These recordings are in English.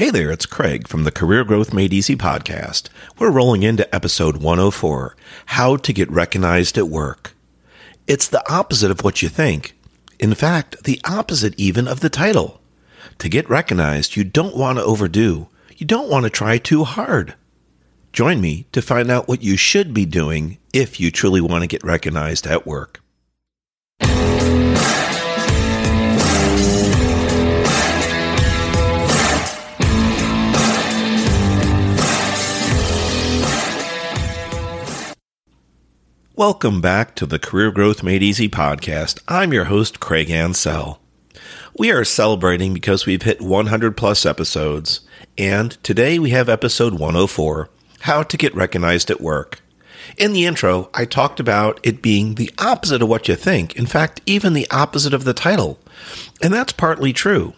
Hey there, it's Craig from the Career Growth Made Easy podcast. We're rolling into episode 104 How to Get Recognized at Work. It's the opposite of what you think. In fact, the opposite even of the title. To get recognized, you don't want to overdo. You don't want to try too hard. Join me to find out what you should be doing if you truly want to get recognized at work. Welcome back to the Career Growth Made Easy podcast. I'm your host, Craig Ancel. We are celebrating because we've hit 100 plus episodes, and today we have episode 104 How to Get Recognized at Work. In the intro, I talked about it being the opposite of what you think. In fact, even the opposite of the title. And that's partly true.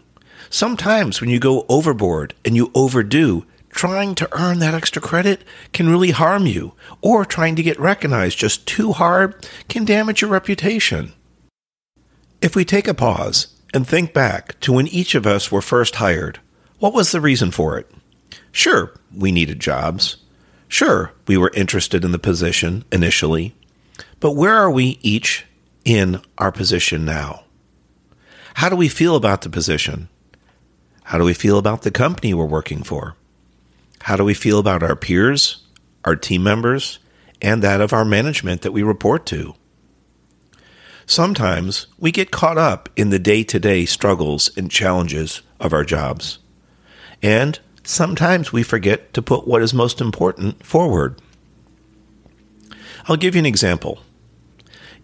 Sometimes when you go overboard and you overdo, trying to earn that extra credit can really harm you, or trying to get recognized just too hard can damage your reputation. If we take a pause and think back to when each of us were first hired, what was the reason for it? Sure, we needed jobs. Sure, we were interested in the position initially. But where are we each in our position now? How do we feel about the position? How do we feel about the company we're working for? How do we feel about our peers, our team members, and that of our management that we report to? Sometimes we get caught up in the day to day struggles and challenges of our jobs. And sometimes we forget to put what is most important forward. I'll give you an example.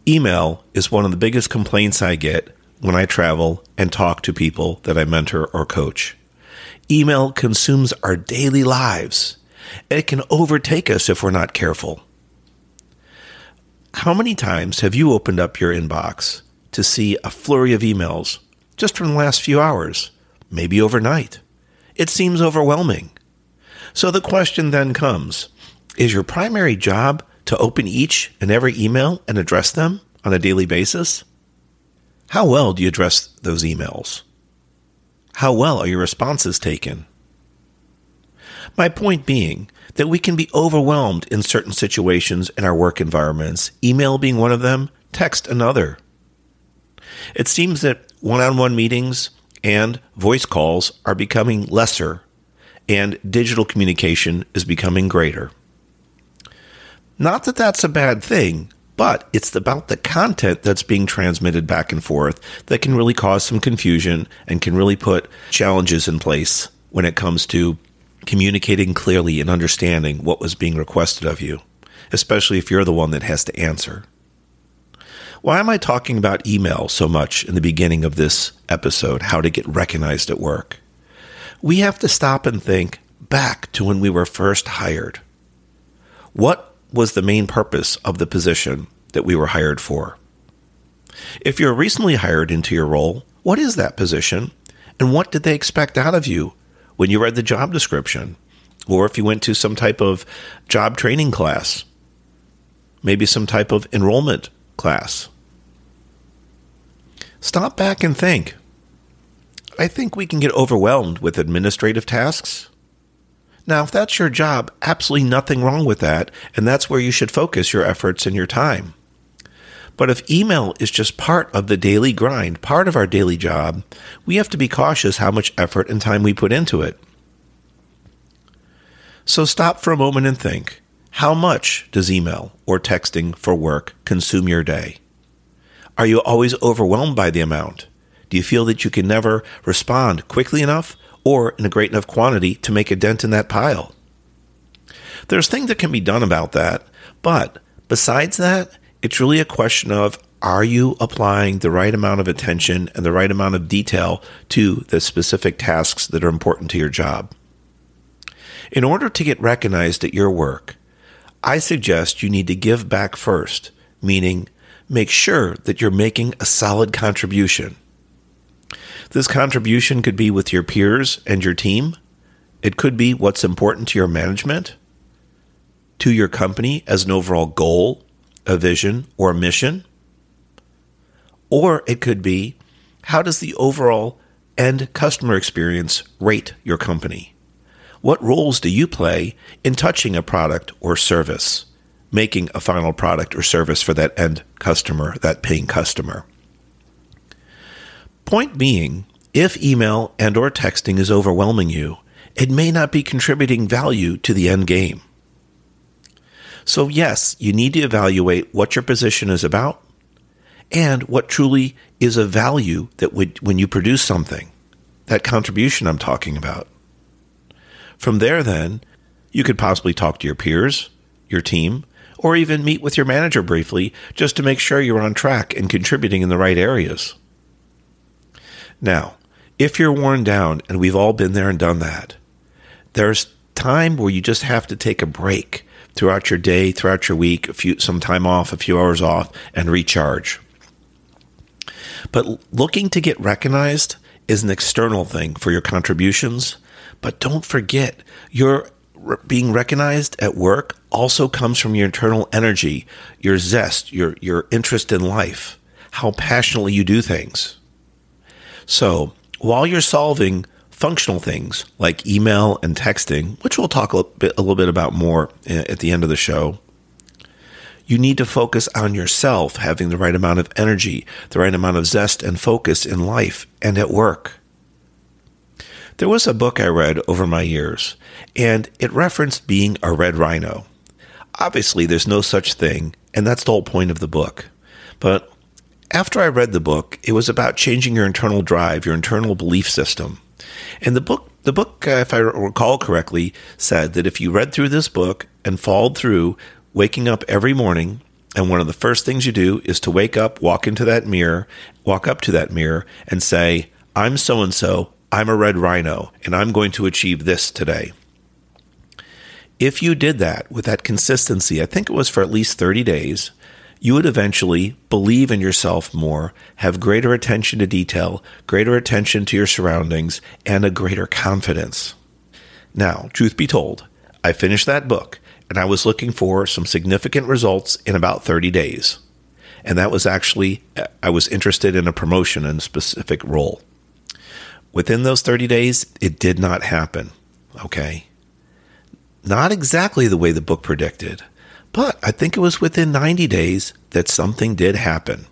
Email is one of the biggest complaints I get when I travel and talk to people that I mentor or coach. Email consumes our daily lives. It can overtake us if we're not careful. How many times have you opened up your inbox to see a flurry of emails just from the last few hours, maybe overnight? It seems overwhelming. So the question then comes Is your primary job to open each and every email and address them on a daily basis? How well do you address those emails? How well are your responses taken? My point being that we can be overwhelmed in certain situations in our work environments, email being one of them, text another. It seems that one on one meetings and voice calls are becoming lesser, and digital communication is becoming greater. Not that that's a bad thing, but it's about the content that's being transmitted back and forth that can really cause some confusion and can really put challenges in place when it comes to communicating clearly and understanding what was being requested of you, especially if you're the one that has to answer. Why am I talking about email so much in the beginning of this episode, how to get recognized at work? We have to stop and think back to when we were first hired. What was the main purpose of the position that we were hired for. If you're recently hired into your role, what is that position? And what did they expect out of you when you read the job description? Or if you went to some type of job training class, maybe some type of enrollment class. Stop back and think. I think we can get overwhelmed with administrative tasks now, if that's your job, absolutely nothing wrong with that, and that's where you should focus your efforts and your time. But if email is just part of the daily grind, part of our daily job, we have to be cautious how much effort and time we put into it. So stop for a moment and think how much does email or texting for work consume your day? Are you always overwhelmed by the amount? Do you feel that you can never respond quickly enough or in a great enough quantity to make a dent in that pile. There's things that can be done about that, but besides that, it's really a question of are you applying the right amount of attention and the right amount of detail to the specific tasks that are important to your job? In order to get recognized at your work, I suggest you need to give back first, meaning make sure that you're making a solid contribution. This contribution could be with your peers and your team. It could be what's important to your management, to your company as an overall goal, a vision, or a mission. Or it could be how does the overall end customer experience rate your company? What roles do you play in touching a product or service, making a final product or service for that end customer, that paying customer? Point being, if email and or texting is overwhelming you, it may not be contributing value to the end game. So yes, you need to evaluate what your position is about and what truly is a value that would, when you produce something, that contribution I'm talking about. From there, then, you could possibly talk to your peers, your team, or even meet with your manager briefly just to make sure you're on track and contributing in the right areas. Now, if you're worn down, and we've all been there and done that, there's time where you just have to take a break throughout your day, throughout your week, a few some time off, a few hours off, and recharge. But looking to get recognized is an external thing for your contributions. But don't forget, your being recognized at work also comes from your internal energy, your zest, your, your interest in life, how passionately you do things. So while you're solving functional things like email and texting, which we'll talk a little bit, a little bit about more eh, at the end of the show, you need to focus on yourself having the right amount of energy, the right amount of zest and focus in life and at work. There was a book I read over my years, and it referenced being a red rhino. Obviously, there's no such thing, and that's the whole point of the book. But after I read the book, it was about changing your internal drive, your internal belief system. And the book, the book, uh, if I recall correctly, said that if you read through this book and followed through waking up every morning and one of the first things you do is to wake up, walk into that mirror, walk up to that mirror and say, I'm so and so, I'm a red rhino, and I'm going to achieve this today. If you did that with that consistency, I think it was for at least 30 days, you would eventually believe in yourself more, have greater attention to detail, greater attention to your surroundings, and a greater confidence. Now, truth be told, I finished that book and I was looking for some significant results in about 30 days. And that was actually, I was interested in a promotion in a specific role. Within those 30 days, it did not happen. Okay. Not exactly the way the book predicted, but I think it was within 90 days that something did happen.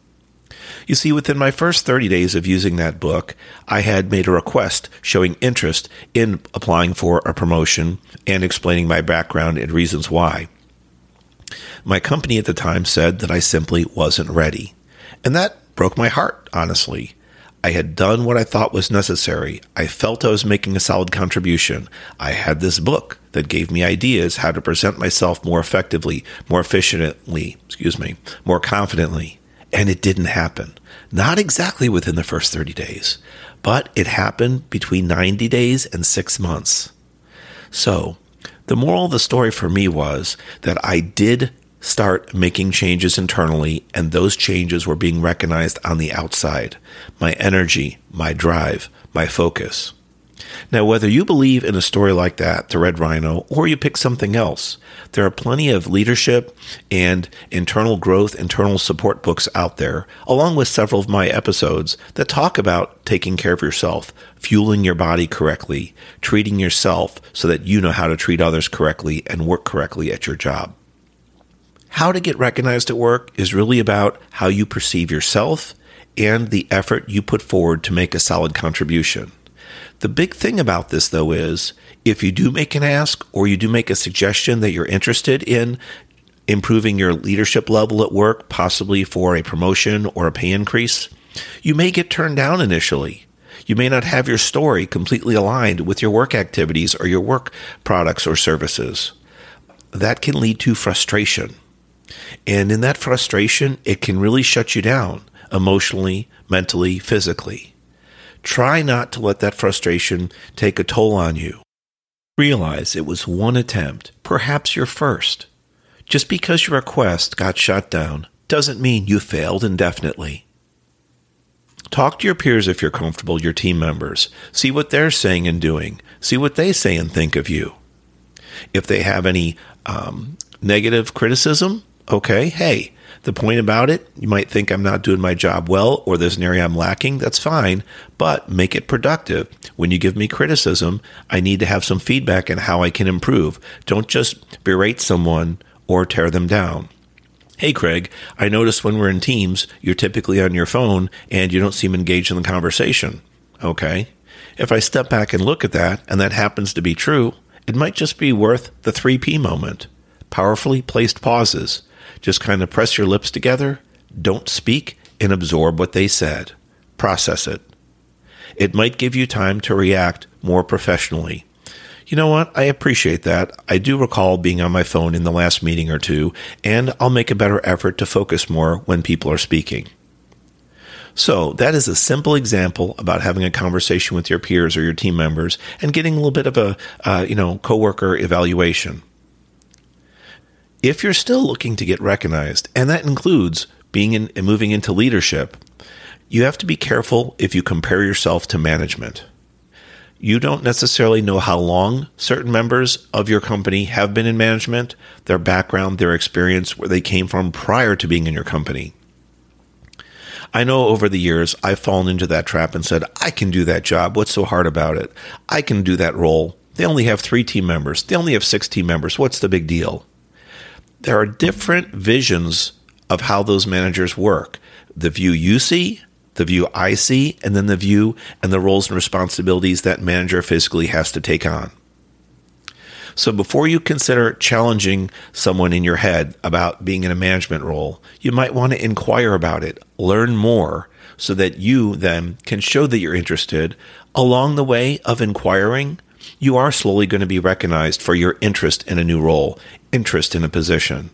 You see, within my first 30 days of using that book, I had made a request showing interest in applying for a promotion and explaining my background and reasons why. My company at the time said that I simply wasn't ready. And that broke my heart, honestly. I had done what I thought was necessary. I felt I was making a solid contribution. I had this book that gave me ideas how to present myself more effectively, more efficiently, excuse me, more confidently. And it didn't happen. Not exactly within the first 30 days, but it happened between 90 days and six months. So, the moral of the story for me was that I did start making changes internally, and those changes were being recognized on the outside. My energy, my drive, my focus. Now, whether you believe in a story like that, The Red Rhino, or you pick something else, there are plenty of leadership and internal growth, internal support books out there, along with several of my episodes that talk about taking care of yourself, fueling your body correctly, treating yourself so that you know how to treat others correctly and work correctly at your job. How to get recognized at work is really about how you perceive yourself and the effort you put forward to make a solid contribution. The big thing about this, though, is if you do make an ask or you do make a suggestion that you're interested in improving your leadership level at work, possibly for a promotion or a pay increase, you may get turned down initially. You may not have your story completely aligned with your work activities or your work products or services. That can lead to frustration. And in that frustration, it can really shut you down emotionally, mentally, physically. Try not to let that frustration take a toll on you. Realize it was one attempt, perhaps your first. Just because your request got shut down doesn't mean you failed indefinitely. Talk to your peers if you're comfortable, your team members. See what they're saying and doing. See what they say and think of you. If they have any um, negative criticism Okay, hey, the point about it, you might think I'm not doing my job well or there's an area I'm lacking. That's fine, but make it productive. When you give me criticism, I need to have some feedback on how I can improve. Don't just berate someone or tear them down. Hey, Craig, I notice when we're in teams, you're typically on your phone and you don't seem engaged in the conversation. Okay. If I step back and look at that, and that happens to be true, it might just be worth the 3P moment. Powerfully placed pauses. Just kind of press your lips together, don't speak, and absorb what they said. Process it. It might give you time to react more professionally. You know what? I appreciate that. I do recall being on my phone in the last meeting or two, and I'll make a better effort to focus more when people are speaking. So that is a simple example about having a conversation with your peers or your team members and getting a little bit of a uh, you know coworker evaluation. If you're still looking to get recognized, and that includes being in moving into leadership, you have to be careful if you compare yourself to management. You don't necessarily know how long certain members of your company have been in management, their background, their experience, where they came from prior to being in your company. I know over the years I've fallen into that trap and said, I can do that job. What's so hard about it? I can do that role. They only have three team members. They only have six team members. What's the big deal? There are different visions of how those managers work. The view you see, the view I see, and then the view and the roles and responsibilities that manager physically has to take on. So before you consider challenging someone in your head about being in a management role, you might want to inquire about it, learn more, so that you then can show that you're interested. Along the way of inquiring, you are slowly going to be recognized for your interest in a new role, interest in a position.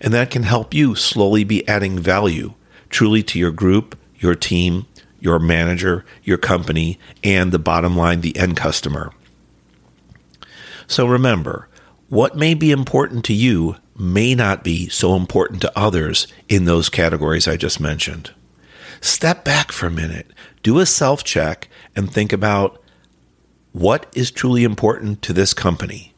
And that can help you slowly be adding value truly to your group, your team, your manager, your company, and the bottom line, the end customer. So remember, what may be important to you may not be so important to others in those categories I just mentioned. Step back for a minute, do a self check, and think about what is truly important to this company?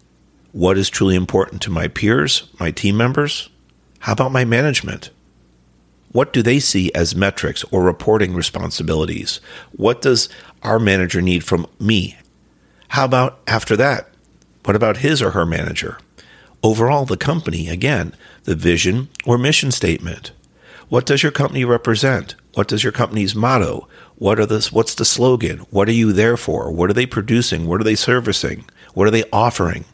What is truly important to my peers, my team members? How about my management? What do they see as metrics or reporting responsibilities? What does our manager need from me? How about after that? What about his or her manager? Overall, the company, again, the vision or mission statement. What does your company represent? What does your company's motto? What are the, what's the slogan? What are you there for? What are they producing? What are they servicing? What are they offering?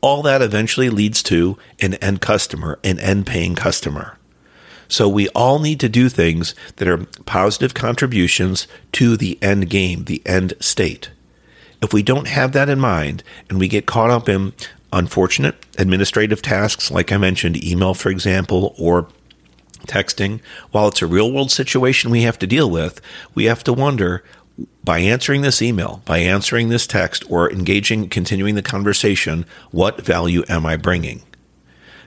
All that eventually leads to an end customer, an end paying customer. So we all need to do things that are positive contributions to the end game, the end state. If we don't have that in mind and we get caught up in unfortunate administrative tasks, like I mentioned, email, for example, or texting, while it's a real world situation we have to deal with, we have to wonder by answering this email, by answering this text, or engaging, continuing the conversation, what value am I bringing?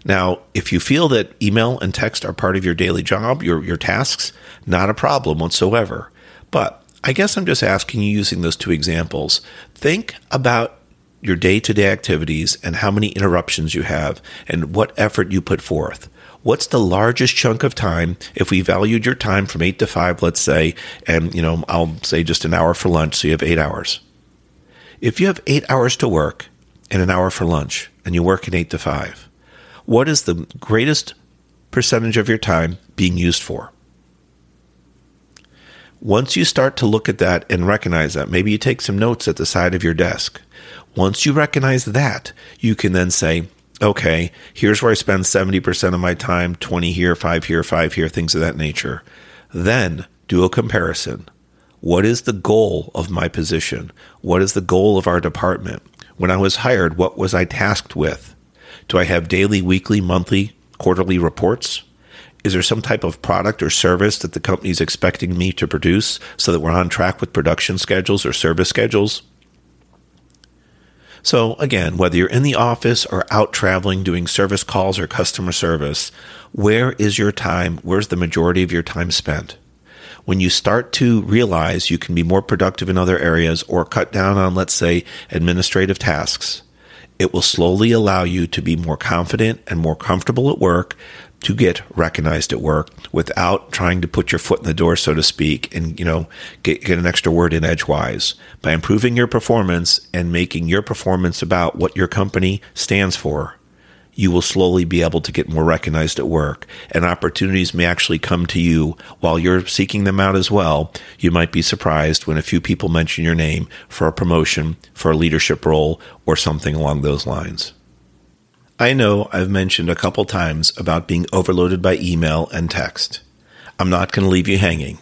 Now, if you feel that email and text are part of your daily job, your, your tasks, not a problem whatsoever. But I guess I'm just asking you using those two examples. Think about your day to day activities and how many interruptions you have and what effort you put forth. What's the largest chunk of time if we valued your time from eight to five, let's say, and you know, I'll say just an hour for lunch, so you have eight hours. If you have eight hours to work and an hour for lunch and you work in eight to five, what is the greatest percentage of your time being used for? Once you start to look at that and recognize that, maybe you take some notes at the side of your desk. Once you recognize that, you can then say, okay, here's where I spend 70% of my time 20 here, 5 here, 5 here, things of that nature. Then do a comparison. What is the goal of my position? What is the goal of our department? When I was hired, what was I tasked with? Do I have daily, weekly, monthly, quarterly reports? Is there some type of product or service that the company is expecting me to produce so that we're on track with production schedules or service schedules? So, again, whether you're in the office or out traveling doing service calls or customer service, where is your time? Where's the majority of your time spent? When you start to realize you can be more productive in other areas or cut down on, let's say, administrative tasks, it will slowly allow you to be more confident and more comfortable at work, to get recognized at work without trying to put your foot in the door, so to speak, and, you know, get, get an extra word in edgewise. By improving your performance and making your performance about what your company stands for, you will slowly be able to get more recognized at work and opportunities may actually come to you while you're seeking them out as well. You might be surprised when a few people mention your name for a promotion, for a leadership role, or something along those lines. I know I've mentioned a couple times about being overloaded by email and text. I'm not going to leave you hanging.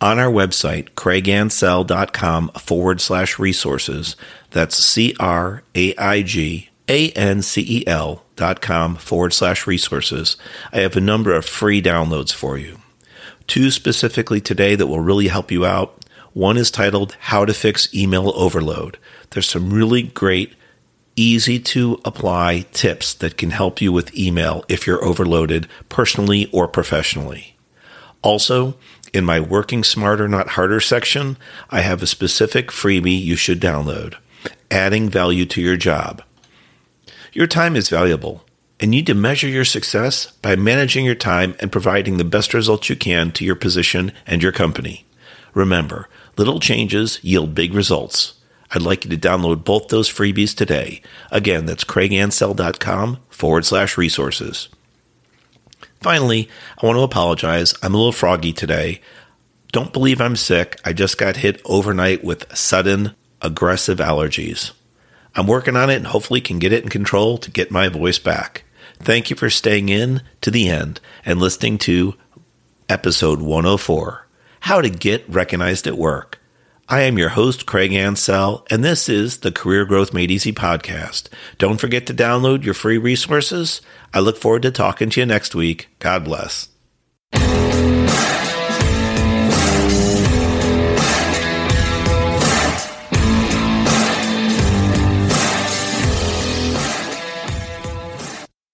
On our website, craigancel.com forward slash resources, that's C R A I G A-N-C-E-L dot com forward slash resources, I have a number of free downloads for you. Two specifically today that will really help you out. One is titled How to Fix Email Overload. There's some really great, easy to apply tips that can help you with email if you're overloaded personally or professionally. Also, in my Working Smarter, Not Harder section, I have a specific freebie you should download adding value to your job. Your time is valuable and you need to measure your success by managing your time and providing the best results you can to your position and your company. Remember, little changes yield big results. I'd like you to download both those freebies today. Again, that's craigancel.com forward slash resources. Finally, I want to apologize. I'm a little froggy today. Don't believe I'm sick. I just got hit overnight with sudden aggressive allergies. I'm working on it and hopefully can get it in control to get my voice back. Thank you for staying in to the end and listening to episode 104 How to Get Recognized at Work. I am your host, Craig Ancel, and this is the Career Growth Made Easy podcast. Don't forget to download your free resources. I look forward to talking to you next week. God bless.